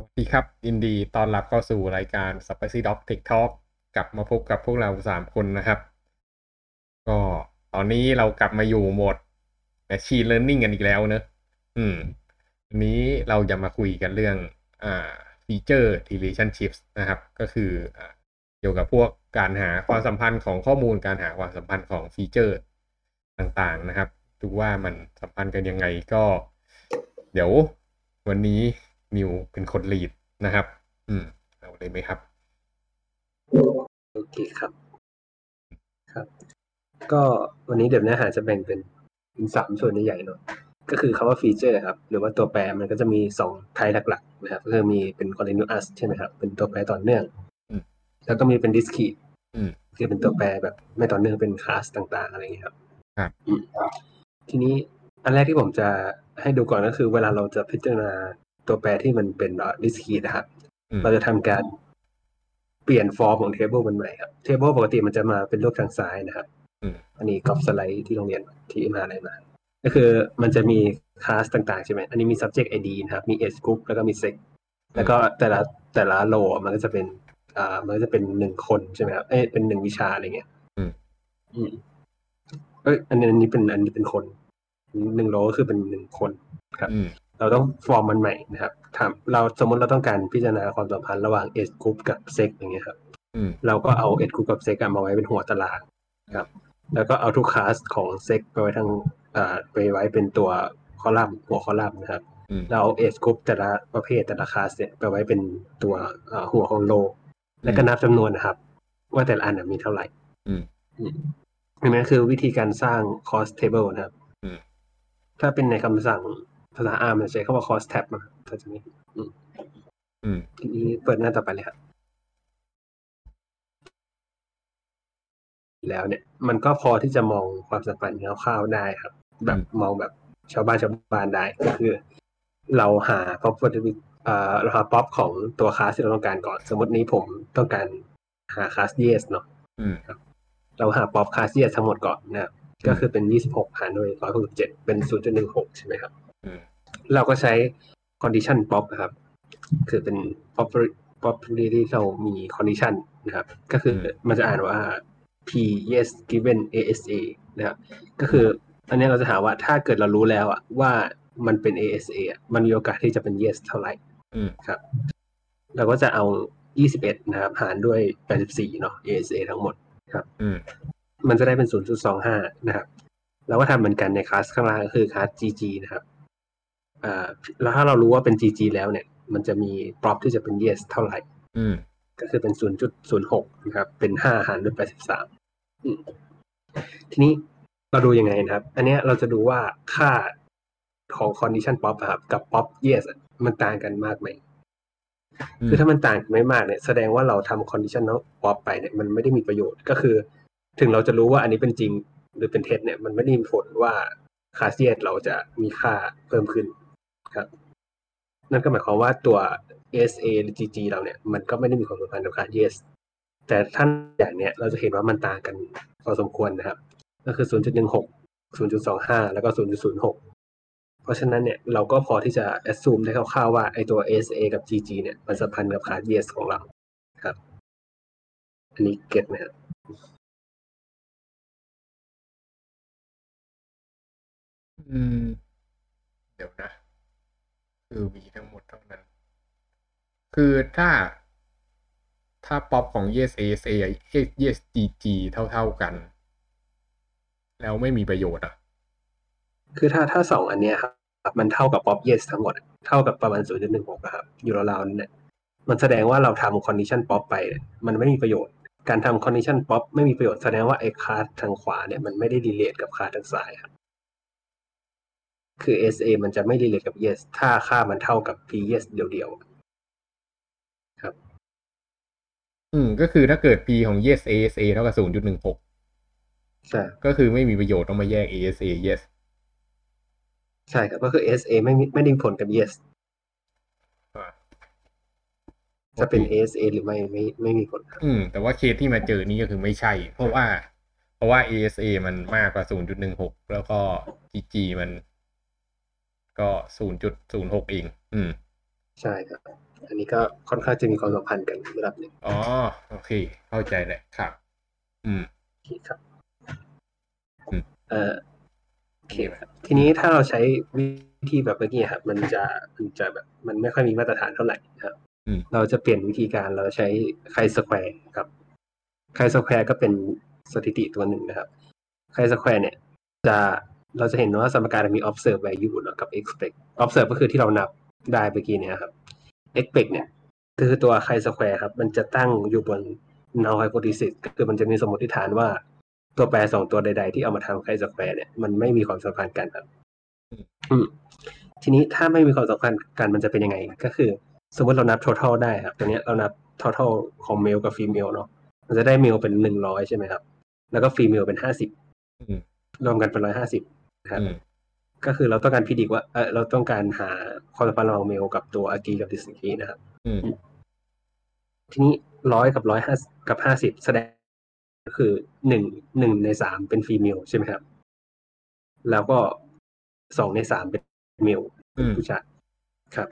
สวัสดีครับยินดีต้อนรับเข้าสู่รายการ Spicy Dog Tech Talk กลับมาพบกับพวกเราสามคนนะครับ ก็ตอนนี้เรากลับมาอยู่โหมด Machine Learning กันอีกแล้วเนอะอืมวันนี้เราจะมาคุยกันเรื่องอ่า Feature Relationships นะครับ ก็คืออเกี่ยวกับพวกการหาความสัมพันธ์ของข้อมูลการหาความสัมพันธ์ของฟีเจอร์ต่างๆนะครับ ดูว่ามันสัมพันธ์กันยังไงก็ เดี๋ยววันนี้ นิวเป็นคนลีดนะครับ อืม เอาเลยไหมครับ โอเคครับ ครับ ก็วันนี้เดี๋ยวเนื้อหาจะแบ่งเป็นเป็นสามส่วนใหญ่ๆเนอะก็คือคำว่าฟีเจอร์ครับ หรือว่าตัวแปรมันก็จะมีสองไทยหลักๆนะครับก็คือมีเป็น continuous ใช่ไหมครับ เป็นตัวแปรต่อเนื่องอืมแล้วก็มีเป็น discrete อืมคือเป็นตัวแปรแบบไม่ต่อเนื่องเป็นคลาสต่างๆ อะไรอย่างเงี้ยครับ ครับอืมทีนี้อันแรกที่ผมจะให้ดูก่อนก็คือ เวลาเราจะพิจารณา ตัวแปรที่มันเป็นเอ่อ discrete นะครับอืมเราจะทำการเปลี่ยนฟอร์มของ table มันใหม่ครับ table ปกติมันจะมาเป็นรูปทางซ้ายนะครับอืมอันนี้ก๊อปสไลด์ที่โรงเรียนที่มหาอะไรมา ก็คือมันจะมีคลาสต่างๆใช่ไหม อันนี้มี subject ID นะครับ มี age group แล้วก็มี sex แล้วก็แต่ละแต่ละ row มันก็จะเป็น อ่า มันก็จะเป็นหนึ่งคนใช่ไหมครับ เอ้ยเป็นหนึ่งวิชาอะไรเงี้ย อืม อืมเอ้ย อันนี้อันนี้เป็นอันนี้เป็นคนหนึ่งโลก็คือเป็นหนึ่งคนครับอืม เราต้องฟอร์มมันใหม่นะครับถามเราสมมติเราต้องการพิจารณาความสัมพันธ์ระหว่าง age group กับ sex อย่างเงี้ยครับอืมเราก็เอา age group กับ sex อะมาไว้เป็นหัวตารางครับ แล้วก็เอาทุกคลาสของ sex ไปไว้ทางอ่าไปไว้เป็นตัวคอลัมน์หัวคอลัมน์นะครับอืมเราเอา age group แต่ละประเภทแต่ละคลาสเนี่ยไปไว้เป็นตัวอ่าหัวของโล แล้วก็นับจำนวนนะครับ ว่าแต่ละอันนะมีเท่าไหร่อืมอืมอันนี้คือวิธีการสร้าง cost table นะครับอืมถ้าเป็นในคำสั่ง ภาษา R มันจะใช้คำว่า cost tab มาถ้าจะไม่ผิดอืมอืมทีนี้เปิดหน้าต่อไปเลยครับแล้วเนี่ย มันก็พอที่จะมองความสัมพันธ์คร่าวๆได้ครับ แบบมองแบบชาวบ้านชาวบ้านได้ก็คือ เราหา property เอ่อเราหา pop ของตัวคลาสที่เราต้องการก่อน สมมตินี้ผมต้องการหาคลาส yes เนาะอืมเราหา pop คลาส yes ทั้งหมดก่อนนะครับก็คือเป็น 26 หารด้วย167 เป็น 0.16 ใช่ไหมครับอืม เราก็ใช้ condition pop นะครับ คือเป็น property property ที่เรามี condition นะครับ ก็คือมันจะอ่านว่า p yes given asa นะครับ ก็คืออันนี้เราจะหาว่าถ้าเกิดเรารู้แล้วอะว่ามันเป็น asa อะมันมีโอกาสที่จะเป็น yes เท่าไหร่อืมครับ เราก็จะเอา 21 นะครับ หารด้วย 84 เนาะ asa ทั้งหมดอืมมันจะได้เป็น 0.25 นะครับแล้วก็ทำเหมือนกันในคลาสข้างล่างก็คือคลาส gg นะครับอ่า แล้วถ้าเรารู้ว่าเป็น gg แล้วเนี่ย มันจะมี prop ที่จะเป็น yes เท่าไหร่อืมก็คือเป็น 0.06 นะครับ เป็น 5 หารด้วย83อืมทีนี้เราดูยังไงนะครับ อันเนี้ยเราจะดูว่าค่าของ condition pop อะครับ กับ pop yes อะมันต่างกันมากไหม คือถ้ามันต่างกันไม่มากเนี่ย แสดงว่าเราทำ conditional pop ไปเนี่ย มันไม่ได้มีประโยชน์ก็คือ ถึงเราจะรู้ว่าอันนี้เป็นจริงหรือเป็นเท็จเนี่ย มันไม่ได้มีผลว่าค่า yes เราจะมีค่าเพิ่มขึ้น ครับนั่นก็หมายความว่าตัว SA หรือ GG เราเนี่ยมันก็ไม่ได้มีความสัมพันธ์กับค่า yes แต่ท่านอย่างเนี้ยเราจะเห็นว่ามันต่างกันพอสมควรนะครับ ก็คือ 0.16 0.25 แล้วก็ 0.06 เพราะฉะนั้นเนี่ยเราก็พอที่จะ assume ได้คร่าวๆว่าไอตัว SA กับ GG เนี่ยมันสัมพันธ์กับค่า yes ของเราครับ อันนี้เก็ตไหมครับอืม เดี๋ยวนะ คือมีทั้งหมดเท่านั้น คือถ้าถ้าป๊อปของ yes asa yes gg เท่าๆกัน แล้วไม่มีประโยชน์อะ คือถ้าถ้าสองอันเนี้ยครับ มันเท่ากับ pop yes ทั้งหมด เท่ากับประมาณ0.16อะครับ อยู่ราวๆนั้นเนี่ยมันแสดงว่าเราทำ condition pop ไป มันไม่มีประโยชน์ การทำ condition pop ไม่มีประโยชน์แสดงว่าไอ้คลาสทางขวาเนี่ยมันไม่ได้ relate กับคลาสทางซ้ายครับ คือ SA มันจะไม่ relate กับ yes ถ้าค่ามันเท่ากับ p yes เดียวๆอืม ก็คือถ้าเกิด p ของ yes asa เท่ากับ 0.16 ใช่ ก็คือไม่มีประโยชน์ต้องมาแยก asa yes ใช่ครับก็คือ SA ไม่มีไม่ได้มีผลกับ yes อ่าจะเป็นโอเค ASA หรือไม่ไม่ไม่มีผลครับอืม แต่ว่าเคสที่มาเจอนี่ก็คือไม่ใช่ เพราะว่า เพราะว่า ASA มันมากกว่า 0.16 แล้วก็ GG มัน ก็0.06เองอืม ใช่ครับ อันนี้ก็ค่อนข้างจะมีความสัมพันธ์กันระดับหนึ่งอ๋อ โอเค เข้าใจแหละครับ อืมโอเคครับอืมเอ่อโอเคครับทีนี้ถ้าเราใช้วิธีแบบเมื่อกี้ครับมันจะมันจะแบบมันไม่ค่อยมีมาตรฐานเท่าไหร่ครับอืมเราจะเปลี่ยนวิธีการเราใช้chi-square ครับ chi-square ก็เป็นสถิติตัวหนึ่งนะครับ chi-square เนี่ย จะ เราจะเห็นว่าสมการมี observe value เนอะกับ expect observe ก็คือที่เรานับได้เมื่อกี้เนี่ยครับ expect เนี่ยคือตัว chi-square ครับ มันจะตั้งอยู่บน null hypothesis ก็คือมันจะมีสมมติฐานว่า ตัวแปรสองตัวใด ๆ ที่เอามาทำ chi-square เนี่ยมันไม่มีความสัมพันธ์กันครับอืมทีนี้ถ้าไม่มีความสัมพันธ์กันมันจะเป็นยังไง ก็คือ สมมติเรานับ total ได้ครับตัวเนี้ยเรานับ total ของ male กับ female เนาะมันจะได้ male เป็นหนึ่งร้อยใช่ไหมครับ แล้วก็ female เป็นห้าสิบอืมรวมกันเป็นร้อยห้าสิบนะ ครับอืมก็คือเราต้องการพิจิกว่าเออเราต้องการหาความสัมพันธ์ระหว่างเมลกับตัวอากีกับดิสกีนะครับอืมทีนี้ร้อยกับร้อยห้ากับห้าสิบแสดงก็คือหนึ่งหนึ่งในสามเป็นฟีเมลใช่ไหมครับ แล้วก็สองในสามเป็นเมลอืมผู้ชายครับ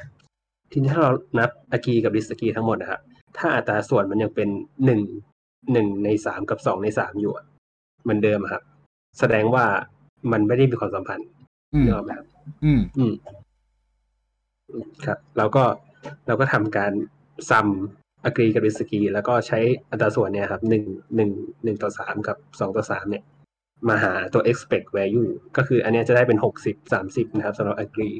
ทีนี้ถ้าเรานับอากีกับดิสกีทั้งหมดนะครับถ้าอัตราส่วนมันยังเป็นหนึ่งหนึ่งในสามกับสองในสามอยู่อะเหมือนเดิมอะครับ แสดงว่า มันไม่ได้มีความสัมพันธ์อืมนึกออกไหมครับอืม อืม ครับแล้วก็เราก็ทำการซัมอกรีกับดิสกีแล้วก็ใช้อัตราส่วนเนี่ยครับหนึ่งหนึ่งหนึ่งต่อสามกับสองต่อสามเนี่ย มาหาตัว expect value ก็คืออันเนี้ยจะได้เป็นหกสิบสามสิบนะครับสำหรับ agree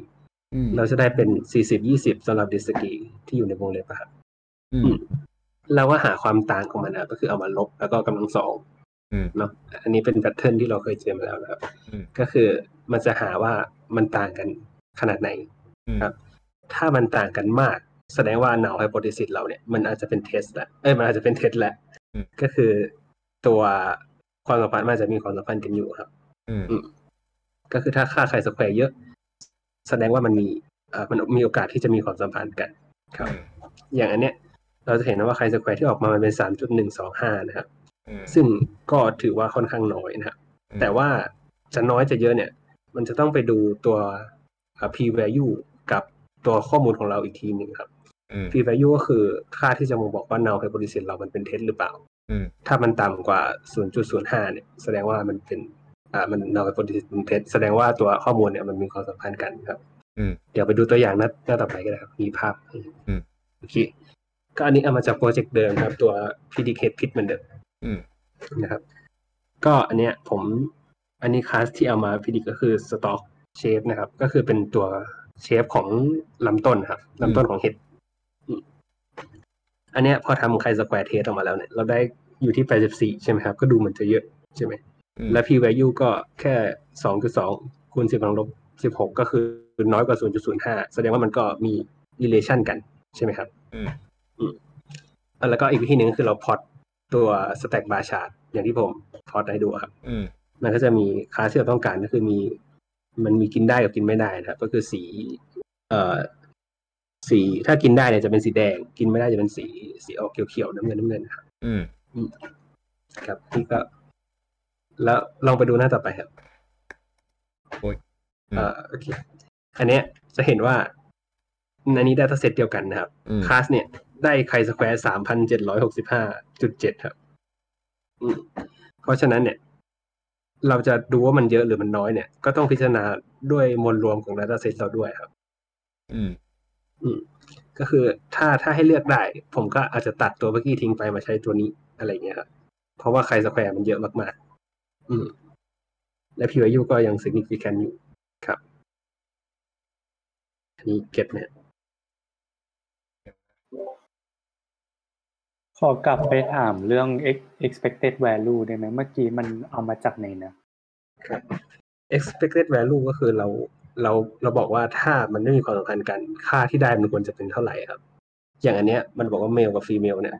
อืมเราจะได้เป็นสี่สิบยี่สิบสำหรับ disagree ที่อยู่ในวงเล็บอะครับอืมเราก็หาความต่างของมันนะก็คือเอามาลบแล้วก็กำลังสองอืม เนาะอันนี้เป็นแพทเทิร์นที่เราเคยเจอมาแล้วนะครับอืมก็คือมันจะหาว่ามันต่างกันขนาดไหนอืมครับ ถ้ามันต่างกันมาก แสดงว่า null hypothesis เราเนี่ยมันอาจจะเป็นเท็จแหละเอ้ยมันอาจจะเป็นเท็จแหละอืมก็คือตัวความสัมพันธ์มันอาจจะมีความสัมพันธ์กันอยู่ครับ อืมก็คือถ้าค่า chi-square เยอะ แสดงว่ามันมีเอ่อมันมีโอกาสที่จะมีความสัมพันธ์กันครับ อย่างอันเนี้ย เราจะเห็นว่า chi-square ที่ออกมามันเป็นสามจุดหนึ่งสองห้านะครับอืม ซึ่งก็ถือว่าค่อนข้างน้อยนะครับแต่ว่าจะน้อยจะเยอะเนี่ย มันจะต้องไปดูตัวเอ่อ p value กับตัวข้อมูลของเราอีกทีหนึ่งครับอืม p value ก็คือค่าที่จะมาบอกว่า null hypothesis เรามันเป็นเท็จหรือเปล่าอืมถ้ามันต่ำกว่า 0.05 เนี่ย แสดงว่ามันเป็นอ่ามัน null hypothesis เป็นเท็จแสดงว่าตัวข้อมูลเนี่ยมันมีความสัมพันธ์กันครับอืมเดี๋ยวไปดูตัวอย่างหน้าหน้าต่อไปก็ได้ครับ มีภาพอืมโอเคก็อันนี้เอามาจากโปรเจกต์เดิมครับ ตัว predicate pit เหมือนเดิมอืม นะครับ ก็อันเนี้ยผมอันนี้คลาสที่เอามา predict ก็คือ stalk shape นะครับ ก็คือเป็นตัว shape ของลำต้นครับลำต้นของเห็ดอืมอันเนี้ยพอทำ chi-square test ออกมาแล้วเนี่ย เราได้อยู่ที่84ใช่ไหมครับ ก็ดูเหมือนจะเยอะใช่ไหมอืมและ p value ก็แค่2.2คูณ10กำลังลบ16ก็คือน้อยกว่า0.05แสดงว่ามันก็มี relation กันใช่ไหมครับ อืมอะแล้วก็อีกวิธีหนึ่งก็คือเราพอต ตัว stack bar chart อย่างที่ผมพอตให้ดูครับอืมมันก็จะมีคลาสที่เราต้องการก็คือมี มันมีกินได้กับกินไม่ได้นะครับก็คือสี เอ่อสีถ้ากินได้เนี่ยจะเป็นสีแดง กินไม่ได้จะเป็นสีสีออกเขียวๆน้ำเงินน้ำเงินนะครับอืมครับนี่ก็ แล้วลองไปดูหน้าต่อไปครับโอ้ยอืมเอ่อโอเคอันเนี้ยจะเห็นว่าอันนี้ data set เดียวกันนะครับอืมคลาสเนี่ย ได้ chi-square สามพันเจ็ดร้อยหกสิบห้าจุดเจ็ดครับอืมเพราะฉะนั้นเนี่ย เราจะดูว่ามันเยอะหรือมันน้อยเนี่ย ก็ต้องพิจารณาด้วยมวลรวมของ data set เราด้วยครับ อืม อืม ก็คือถ้าถ้าให้เลือกได้ ผมก็อาจจะตัดตัวเมื่อกี้ทิ้งไปมาใช้ตัวนี้อะไรอย่างเงี้ยครับ เพราะว่า chi-square มันเยอะมากๆ อืม และ p value ก็ยัง significant อยู่ครับ อันนี้เก็บเนี่ย ขอกลับไปถามเรื่อง expected value ได้ไหมเมื่อกี้มันเอามาจากไหนนะครับ expected value ก็คือเราเราเราบอกว่าถ้ามันไม่มีความสัมพันธ์กัน ค่าที่ได้มันควรจะเป็นเท่าไหร่ครับ อย่างอันเนี้ยมันบอกว่า male กับ female เนี่ย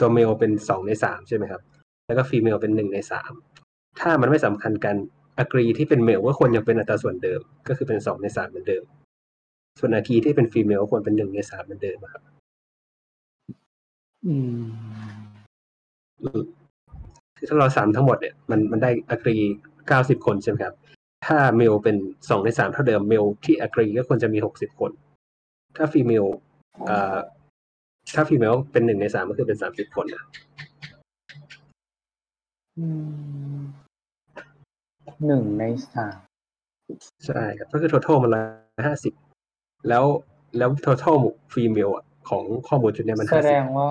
ตัว male เป็นสองในสามใช่ไหมครับ แล้วก็ female เป็นหนึ่งในสามถ้ามันไม่สำคัญกัน agree ที่เป็น male ก็ควรยังเป็นอัตราส่วนเดิม ก็คือเป็นสองในสามเหมือนเดิม ส่วน agree ที่เป็น female ก็ควรเป็นหนึ่งในสามเหมือนเดิมครับ อืมอืมคือถ้าเราสามทั้งหมดเนี่ยมันมันได้ agree เก้าสิบคนใช่ไหมครับ ถ้า male เป็นสองในสามเท่าเดิม male ที่ agree ก็ควรจะมีหกสิบคน ถ้า female เอ่อถ้า female เป็นหนึ่งในสามก็คือเป็นสามสิบคนนะอืมหนึ่งในสามใช่ครับก็คือ total มันร้อยห้าสิบแล้วแล้ว total ฟีเมลอะ ของข้อมูลชุดเนี้ยมันแสห้าดสิบงว่า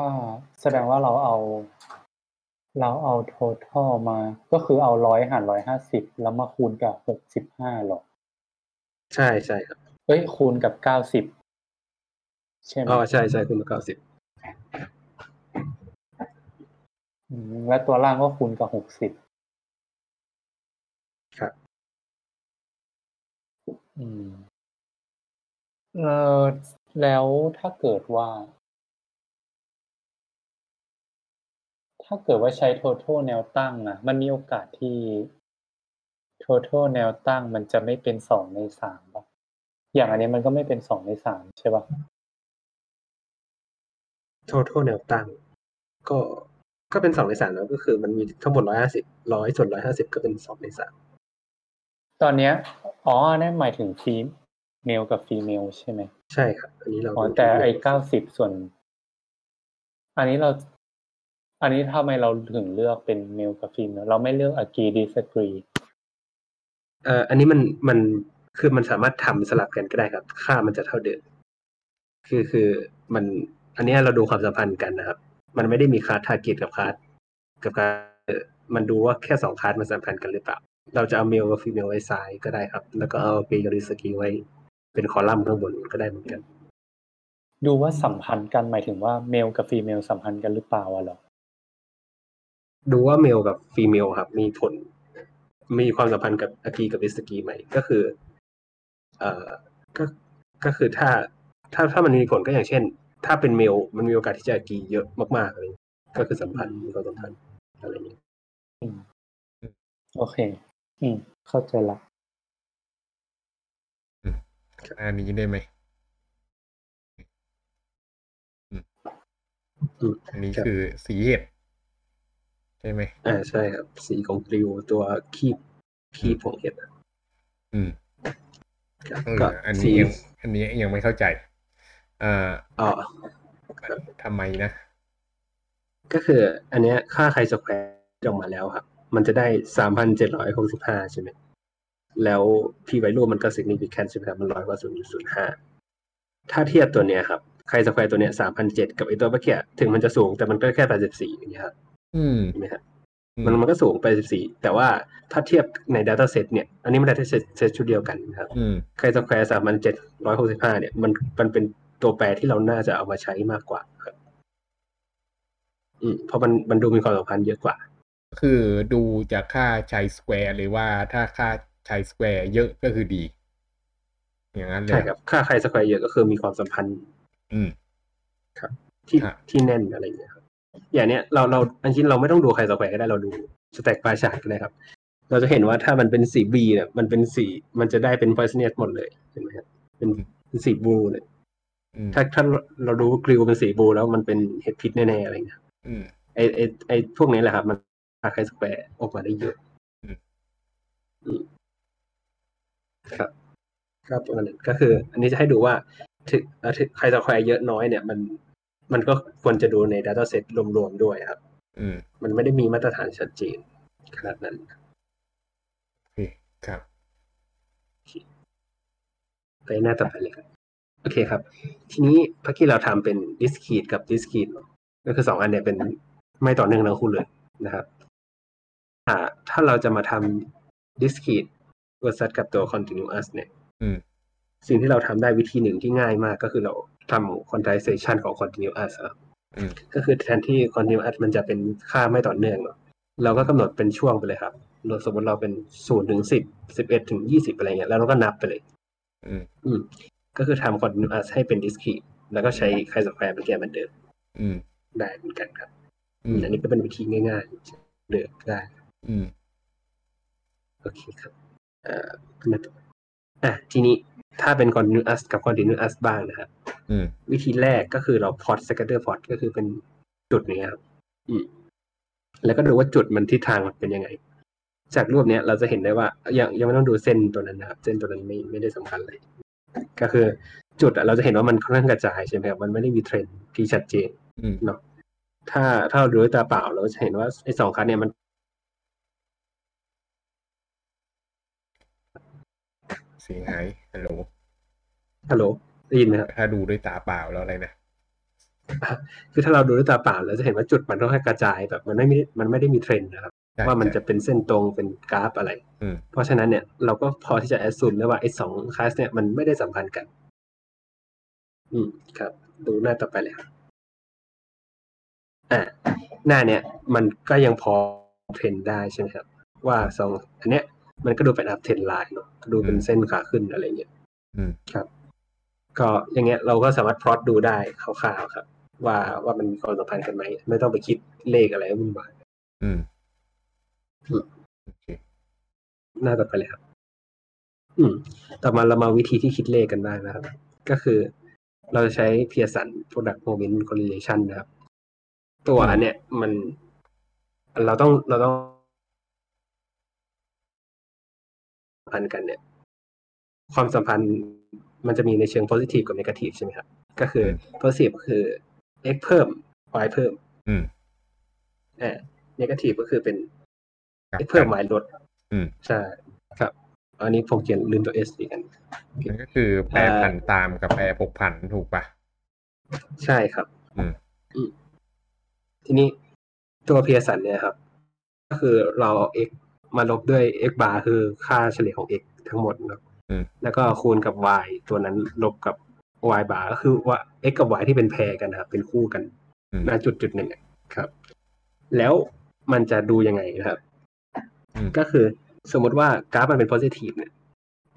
แสดงว่าเราเอา เราเอา total มา ก็คือเอาร้อยหารร้อยห้าสิบแล้วมาคูณกับหกสิบห้าหรอ ใช่ใช่ครับ เอ้ยคูณกับเก้าสิบใช่ไหมอ๋อใช่ใช่คุณเก้าสิบอืมแล้วตัวล่างก็คูณกับหกสิบครับอืมเออ แล้วถ้าเกิดว่า ถ้าเกิดว่าใช้ total แนวตั้งอะมันมีโอกาสที่ total แนวตั้งมันจะไม่เป็นสองในสามป่ะ อย่างอันนี้มันก็ไม่เป็นสองในสามใช่ป่ะ total แนวตั้ง ก็ก็เป็นสองในสามแล้วก็คือมันมีทั้งหมดร้อยห้าสิบร้อยส่วนร้อยห้าสิบก็เป็นสองในสามตอนเนี้ยอ๋อนั่นหมายถึงฟีเมลกับฟีเมลใช่ไหม ใช่ครับ อันนี้เราอ๋อดูแต่ที่ไอ้เก้าสิบส่วน อันนี้เรา อันนี้ทำไมเราถึงเลือกเป็นเมลกับฟีเมลเราไม่เลือก agree disagree เอ่ออันนี้มันมันคือมันสามารถทำสลับกันก็ได้ครับ ค่ามันจะเท่าเดิมคือคือมัน อันเนี้ยเราดูความสัมพันธ์กันนะครับ มันไม่ได้มี class target กับคาร์ดกับคาร์ดมันดูว่าแค่สองคาร์ดมันสัมพันธ์กันหรือเปล่า เราจะเอา male กับ female ไว้ซ้ายก็ได้ครับ แล้วก็เอา agree กับ disagree ไว้ เป็นคอลัมน์ข้างบนก็ได้เหมือนกัน ดูว่าสัมพันธ์กันหมายถึงว่า male กับ female สัมพันธ์กันหรือเปล่าอะเหรอ ดูว่า male กับ female ครับ มีผล มีความสัมพันธ์กับ agree กับ disagree ไหมก็คือ เอ่อก็ก็คือถ้าถ้าถ้ามันมีผลก็อย่างเช่น ถ้าเป็นเมลมันมีโอกาสที่จะอากีเยอะมากๆอะไรอย่างเงี้ยก็คือสัมพันธ์มีความสัมพันธ์อะไรอย่างเงี้ยอืมโอเค อืม เข้าใจละ อันนี้ได้ไหมอืมอืมอันนี้คือสีเห็ดใช่ไหมอ่าใช่ครับ สีของ gill ตัวครีบครีบของเห็ดอะอืมครับเออก็อันสีนี้ยังอันนี้ยังไม่เข้าใจอ่าอ๋อทำไมนะ ก็คืออันเนี้ยค่า chi-square ออกมาแล้วครับ มันจะได้สามพันเจ็ดร้อยหกสิบห้าใช่ไหม แล้ว p value มันก็ significant ใช่ไหมครับมันน้อยกว่าศูนย์ศูนย์ห้าถ้าเทียบตัวเนี้ยครับ chi-square ตัวเนี้ยสามพันเจ็ดกับไอตัวเมื่อกี้ถึงมันจะสูงแต่มันก็แค่แปดสิบสี่อย่างเงี้ยครับอืมใช่ไหมครับอืมันมันก็สูงแปดสิบสี่แต่ว่าถ้าเทียบใน Data Set เนี่ย อันนี้มัน Data Set เซตชุดเดียวกันนะครับอืม chi-square สามพันเจ็ดร้อยหกสิบห้าเนี่ยมันมันเป็นตัวแปรที่เราน่าจะเอามาใช้มากกว่าครับ อืมเพราะมันมันดูมีความสัมพันธ์เยอะกว่า คือดูจากค่า chi-square หรือว่าถ้าค่า chi-square เยอะก็คือดี อย่างนั้นเลยใช่ครับ ค่า chi-square เยอะก็คือมีความสัมพันธ์ อืมที่ครับที่แน่นอะไรอย่างเงี้ยครับอย่างเนี้ยเราเราอันจริงเราไม่ต้องดู chi-square ก็ได้เราดู stack bar chart ก็ได้ครับ เราจะเห็นว่าถ้ามันเป็นสี B เนี่ยมันเป็นสีมันจะได้เป็น Poisonous หมดเลยเห็นไหมครับเป็นเป็นสี blue เลยอืมถ้าถ้าเราดู gill เป็นสี blue แล้วมันเป็นเห็ดพิษแน่ๆอะไรเงี้ยอืมไอไอไอพวกนี้แหละครับ มันพา chi-square ออกมาได้เยอะอืมอืมครับ ครับประมาณนั้นก็คือ อันนี้จะให้ดูว่าถึงเอ่อถึงไคสแควร์เยอะน้อยเนี่ยมัน มันก็ควรจะดูใน Data Set รวมๆด้วยครับอืมมันไม่ได้มีมาตรฐานชัดเจนขนาดนั้นโอเคครับไปหน้าต่อไปเลยครับ โอเคครับ ทีนี้เมื่อกี้เราทำเป็น discrete กับ discrete ก็คือสองอันเนี่ยเป็นไม่ต่อเนื่องทั้งคู่เลยนะครับอ่าถ้าเราจะมาทำ discrete versus กับตัว continuous เนี่ยอืม สิ่งที่เราทำได้วิธีหนึ่งที่ง่ายมากก็คือเราทำ quantization ของ continuous ครับอืมก็คือแทนที่ continuous มันจะเป็นค่าไม่ต่อเนื่องเนาะเราก็กำหนดเป็นช่วงไปเลยครับเราสมมติเราเป็นศูนย์ถึงสิบสิบเอ็ดถึงยี่สิบอะไรเงี้ยแล้วเราก็นับไปเลย อืมอืมก็คือทำ continuous ให้เป็น discrete แล้วก็ใช้ chi square เป็นแกนเหมือนเดิมอืมได้เหมือนกันครับอืมอันนี้ก็เป็นวิธีง่ายๆเลือกได้อืมโอเคครับ เอ่อมาต่อ อะทีนี้ถ้าเป็น continuous กับ continuous บ้างนะครับอืมวิธีแรกก็คือเรา plot scatter plot ก็คือเป็นจุดนี้ครับอืมแล้วก็ดูว่าจุดมันทิศทางมันเป็นยังไง จากรูปเนี้ยเราจะเห็นได้ว่ายังยังไม่ต้องดูเส้นตัวนั้นนะครับ เส้นตัวนั้นไม่ไม่ได้สำคัญเลย ก็คือจุดอะเราจะเห็นว่ามันค่อนข้างกระจายใช่ไหมครับ มันไม่ได้มีเทรนด์ที่ชัดเจนอืมเนาะถ้าถ้าเราดูด้วยตาเปล่าเราจะเห็นว่าไอ้สองคันเนี่ยมัน เสียงหายฮัลโหลฮัลโหลได้ยินไหมครับถ้าดูด้วยตาเปล่าแล้วอะไรนะคือถ้าเราดูด้วยตาเปล่าเราจะเห็นว่าจุดมันค่อนข้างกระจายแบบมันไม่มีมันไม่ได้มีเทรนด์นะครับใช่ว่ามันใช่จะเป็นเส้นตรงเป็นกราฟอะไรอืมเพราะฉะนั้นเนี่ยเราก็พอที่จะ assume ได้ว่าไอ้สองคลาสเนี่ยมันไม่ได้สัมพันธ์กัน อืมครับ ดูหน้าต่อไปเลยครับอ่าหน้าเนี่ย มันก็ยังพอเทรนได้ใช่ไหมครับ ว่าสองอันเนี้ย มันก็ดูเป็น up trend line เนาะดูเป็นเส้นขาขึ้นอะไรเงี้ยอืมครับ ก็อย่างเงี้ยเราก็สามารถพลอตดูได้คร่าวๆครับ ว่าว่ามันมีความสัมพันธ์กันไหม ไม่ต้องไปคิดเลขอะไรวุ่นวายอืมอืมโอเคหน้าต่อไปเลยครับ อืม ต่อมาเรามาวิธีที่คิดเลขกันบ้างนะครับ ก็คือเราจะใช้ Pearson Product Moment Correlation นะครับ ตัวอันเนี้ยมันเราต้องเราต้อง พันธ์กันเนี่ย ความสัมพันธ์มันจะมีในเชิง positive กับ negative ใช่ไหมครับ ก็คือ positive ก็คือ x เพิ่ม y เพิ่ม อืมอ่า negative ก็คือเป็นครับ x เพิ่ม y ลด อืมใช่ครับ อันนี้ผมเขียนลืมตัว s อีกอันนั่นก็คือแปรผันตามกับแปรผกผันถูกปะใช่ครับ อืมอืมทีนี้ตัวเพียสันเนี่ยครับ ก็คือเราเอา x มาลบด้วย x bar คือค่าเฉลี่ยของ x ทั้งหมดเนอะอืมแล้วก็คูณกับ y ตัวนั้นลบกับ y bar ก็คือว่า x กับ y ที่เป็นแพรกันนะครับ เป็นคู่กันอืมณจุดจุดหนึ่งอะครับ แล้วมันจะดูยังไงนะครับอืมก็คือสมมติว่ากราฟมันเป็น positive เนี่ย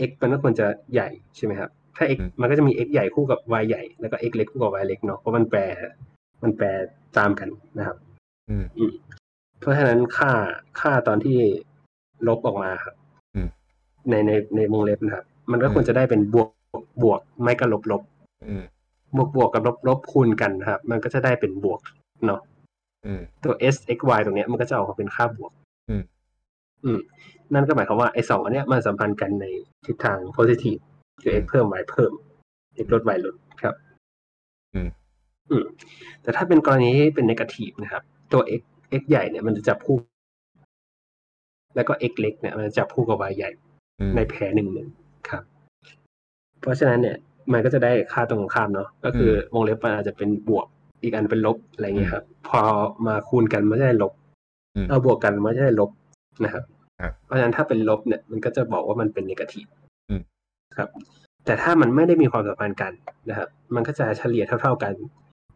x มันก็ควรจะใหญ่ใช่ไหมครับ ถ้า x อืมมันก็จะมี x ใหญ่คู่กับ y ใหญ่ แล้วก็ x เล็กคู่กับ y เล็กเนาะ เพราะมันแปร มันแปรตามกันนะครับอืมเพราะฉะนั้นค่า ค่าตอนที่ ลบออกมาครับอืมในในในวงเล็บนะครับมันก็อืมควรจะได้เป็นบวกบวกไม่ก็ลบลบอืมบวกบวกกับลบลบคูณกันนะครับ มันก็จะได้เป็นบวกเนาะอืมตัว s x y ตรงเนี้ยมันก็จะออกมาเป็นค่าบวกอืมอืม นั่นก็หมายความว่าไอ้สองอันเนี้ยมันสัมพันธ์กันในทิศทาง positive คือ x เพิ่ม y เพิ่ม x ลด y ลดครับ อืม อืม แต่ถ้าเป็นกรณีที่เป็น negative นะครับ ตัว x x ใหญ่เนี่ยมันจะจับคู่ แล้วก็ x เล็กเนี่ยมันจะจับคู่กับ y ใหญ่อืมในแพรหนึ่งหนึ่งครับ เพราะฉะนั้นเนี่ยมันก็จะได้ค่าตรงข้ามเนาะก็คือวงเล็บมันอาจจะเป็นบวกอีกอันเป็นลบอะไรเงี้ยครับ พอมาคูณกันมันจะได้ลบอืมเอาบวกกันมันจะได้ลบนะครับครับเพราะฉะนั้นถ้าเป็นลบเนี่ยมันก็จะบอกว่ามันเป็นนกาทีฟอืมครับ แต่ถ้ามันไม่ได้มีความสัมพันธ์กันนะครับ มันก็จะเฉลี่ยเท่า ๆกัน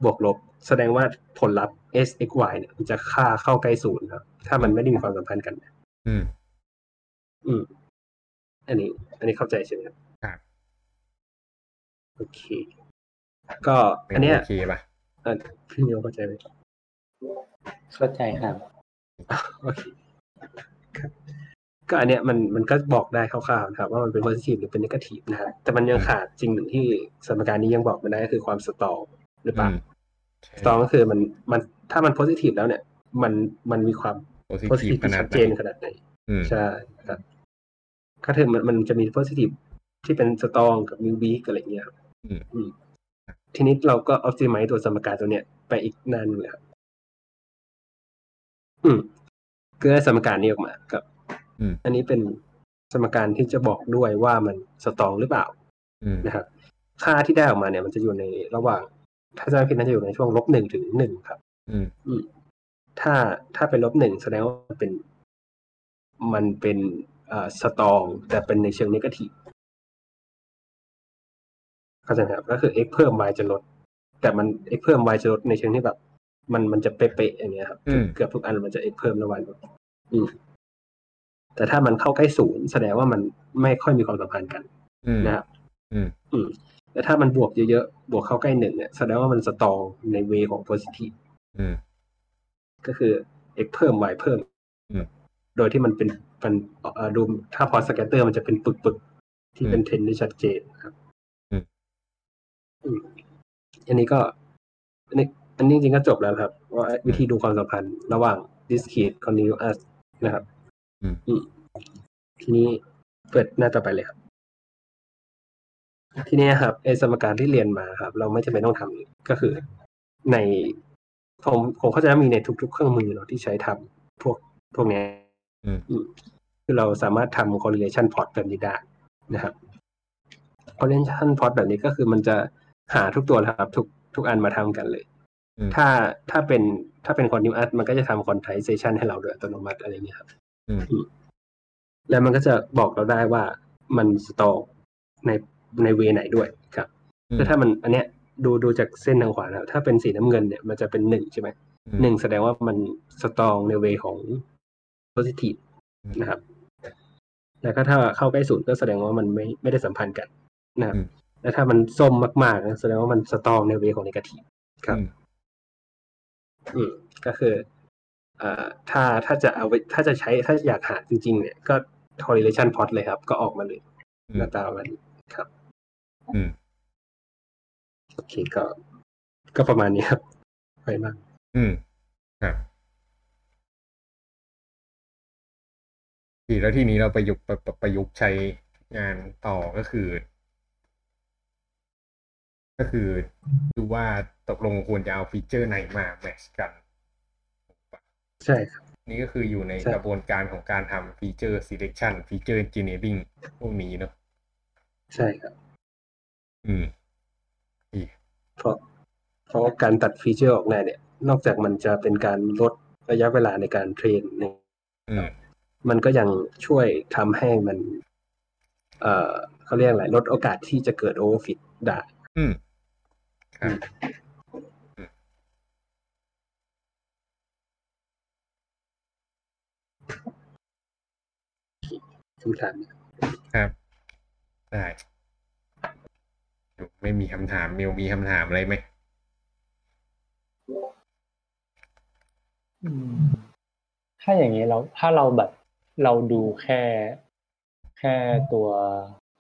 บวกลบ แสดงว่าผลลัพธ์ s x y เนี่ยมันจะค่าเข้าใกล้ศูนย์ครับถ้ามันไม่ได้มีความสัมพันธ์กัน อืม อืม อันนี้ อันนี้เข้าใจใช่ไหมครับครับ โอเค ก็เป็นอันเนี้ยโอเคป่ะอะพี่นิวเข้าใจไหมเข้าใจครับ โอเคครับก็อันเนี้ยมันมันก็บอกได้คร่าวๆนะครับว่ามันเป็น positive หรือเป็น negative นะฮะแต่มันยังขาดจริงหนึ่งที่สมการนี้ยังบอกไม่ได้ก็คือความสตอลหรือเปล่าอืมใช่สตอลก็คือมันมันถ้ามัน positive แล้วเนี่ย มันมันมีความ โพซิทีฟ positive ขที่นาดชัดไหเจนนขนาดไหนอืมใช่ครับก็คือมันมันจะมี positive ที่เป็น strong กับ new weak อะไรอย่างเงี้ยครับอืมอืมทีนี้เราก็ optimize ตัวสมการตัวเนี้ยไปอีกนานหนึงเลยครับอืมก็ได้สมการนี้ออกมาครับอืมอันนี้เป็นสมการที่จะบอกด้วยว่ามันสตรองหรือเปล่าอืมนะครับ ค่าที่ได้ออกมาเนี่ยมันจะอยู่ในระหว่าง ถ้าจะไม่ผิดน่าจะอยู่ในช่วงลบหนึ่งถึงหนึ่งครับ อืม ถ้าถ้าเป็นลบหนึ่งแสดงว่ามันเป็นมันเป็นอ่าสตรองแต่เป็นในเชิงนกาทีฟเข้าใจไหมครับก็คือ x เพิ่ม y จะลด แต่มัน x เพิ่ม y จะลดในเชิงที่แบบ มันมันจะเป๊ะๆอย่างเงี้ยครับอืมเกือบทุกอันมันจะ x เพิ่มแล้ว y ลดอืมแต่ถ้ามันเข้าใกล้ศูนย์แสดงว่ามันไม่ค่อยมีความสัมพันธ์กันอืมนะครับอืม อืม แต่ถ้ามันบวกเยอะๆบวกเข้าใกล้หนึ่งเนี่ยแสดงว่ามันสตรองในเวของ positive อืม ก็คือ x เพิ่ม y เพิ่มอืมโดยที่มันเป็นมันเอ่อดูถ้า plot scatter มันจะเป็นปึกๆ ที่เป็นเทรนด์ที่ชัดเจนครับอืมอืมอันนี้ก็อันนี้อันนี้จริงๆก็จบแล้วครับ ว่าวิธีดูความสัมพันธ์ระหว่าง discrete continuous นะครับอืมอืมทีนี้เปิดหน้าต่อไปเลยครับ ทีเนี้ยครับไอ้สมการที่เรียนมาครับ เราไม่จำเป็นต้องทำก็คือใน ผมผมเข้าใจว่ามีในทุก ๆ เครื่องมือเนาะที่ใช้ทำพวกพวกเนี้ยอืมอืมคือเราสามารถทำ correlation plot แบบนี้ได้นะครับ correlation plot แบบนี้ก็คือมันจะหาทุกตัวนะครับ ทุกทุกอันมาทำกันเลยอืมถ้าถ้าเป็นถ้าเป็น continuous มันก็จะทำ quantization ให้เราโดยอัตโนมัติอะไรอย่างเงี้ยครับอืมแล้วมันก็จะบอกเราได้ว่ามันสตอในในเวไหนด้วยครับอืมแล้วถ้ามันอันเนี้ย ดูดูจากเส้นทางขวานะถ้าเป็นสีน้ำเงินเนี่ยมันจะเป็นหนึ่งใช่ไหมอืมหนึ่งแสดงว่ามันสตรองในเวของ positive อืมนะครับแล้วก็ถ้าเข้าใกล้ศูนย์ก็แสดงว่ามันไม่ไม่ได้สัมพันธ์กันนะครับอืมแล้วถ้ามันส้มมากๆนะแสดงว่ามันสตรองในเวของ negative ครับอืมอืมก็คือเอ่อถ้าถ้าจะเอาไว้ถ้าจะใช้ถ้าอยากหาจริง ๆ เนี่ยก็ correlation plot เลยครับ ก็ออกมาเลยอืหมน้าตามันครับ อืม โอเคก็ ก็ประมาณนี้ครับ ไปมาก อืมครับแล้วทีนี้เราประยุกต์ประประประยุกต์ใช้งานต่อก็คือ ก็คือดูว่าตกลงควรจะเอา feature ไหนมา match กัน ใช่ครับ นี่ก็คืออยู่ในใช่กระบวนการของการทำฟีเจอร์ selection ฟีเจอร์ engineering พวกนี้เนอะใช่ครับ อืมอีก เพราะเพราะการตัด feature ออกมาเนี่ย นอกจากมันจะเป็นการลดระยะเวลาในการ train เนี่ยอืมมันก็ยังช่วยทำให้มัน เอ่อเขาเรียกอะไรลดโอกาสที่จะเกิด overfit ได้ อืมครับคำถามครับ ได้ ไม่มีคำถามมิวมีคำถามอะไรไหมอืมถ้าอย่างนี้เราถ้าเราแบบเราดูแค่แค่ตัว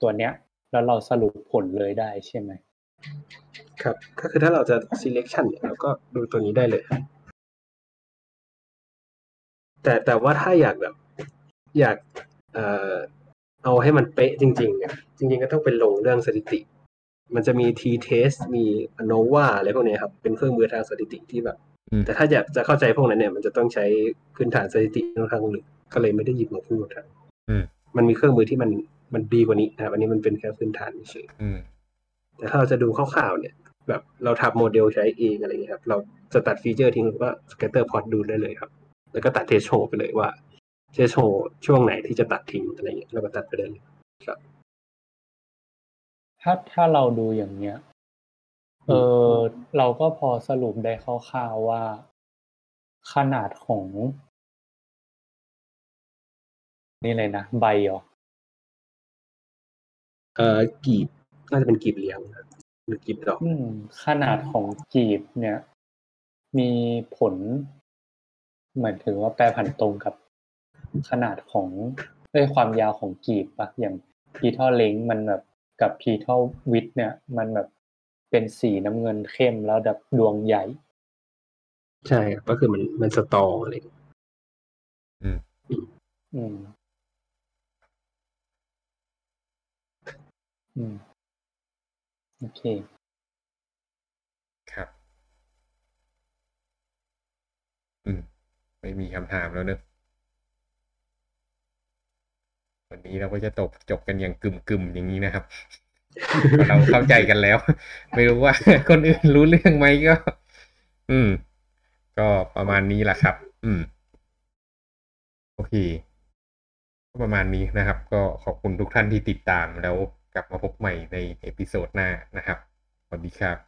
ตัวเนี้ย แล้วเราสรุปผลเลยได้ใช่ไหมครับ ก็คือถ้าเราจะ selection เนี่ยเราก็ดูตัวนี้ได้เลย แต่แต่ว่าถ้าอยากแบบ อยากเอ่อเอาให้มันเป๊ะจริงๆเนี่ยจริง ๆ ก็ต้องเป็นลงเรื่องสถิติ มันจะมี t-test มี ANOVA อะไรพวกเนี้ยครับ เป็นเครื่องมือทางสถิติที่แบบอืมแต่ถ้าอยากจะเข้าใจพวกนั้นเนี่ย มันจะต้องใช้พื้นฐานสถิติค่อนข้างลึกก็เลยไม่ได้หยิบมาพูดครับอืมมันมีเครื่องมือที่มันมันดีกว่านี้นะครับอันนี้มันเป็นแค่พื้นฐานเฉยอืมแต่ถ้าเราจะดูคร่าวๆเนี่ย แบบเราทำโมเดลใช้เองอะไรอย่างเงี้ยครับ เราจะตัดฟีเจอร์ทิ้งหรือว่า scatter plot ดูได้เลยครับ แล้วก็ตัดเทสโชไปเลยว่าเทสโชช่วงไหนที่จะตัดทิ้งอะไรอย่างเงี้ยเราก็ตัดไปได้เลย ถ้าถ้าเราดูอย่างเนี้ย เออเราก็พอสรุปได้คร่าวๆว่า ขนาดของ นี่เลยนะใบเหรอเอ่อกีบน่าจะเป็นกีบเลี้ยงครับหรือกีบดอกอืมขนาดของกีบเนี่ย มีผลเหมือนถึงว่าแปรผันตรงกับขนาดของเอ้ยความยาวของกีบปะอย่างพีทอเล้งมันแบบ กับพีทอวิดเนี่ย มันแบบเป็นสีน้ำเงินเข้มแล้วแบบดวงใหญ่ ใช่ครับก็คือมันมันสตออะไรอย่างเงี้ยอืมอืมอืมโอเค ครับ อืม ไม่มีคำถามแล้วเนอะ วันนี้เราก็จะจบจบกันอย่างกึ่มกึ่มๆอย่างนี้นะครับ เราเข้าใจกันแล้ว ไม่รู้ว่า คนอื่นรู้เรื่องไหมก็ อืม ก็ประมาณนี้แหละครับ อืม โอเคประมาณนี้นะครับ ก็ขอบคุณทุกท่านที่ติดตามแล้วกลับมาพบใหม่ใน episode หน้านะครับสวัสดีครับ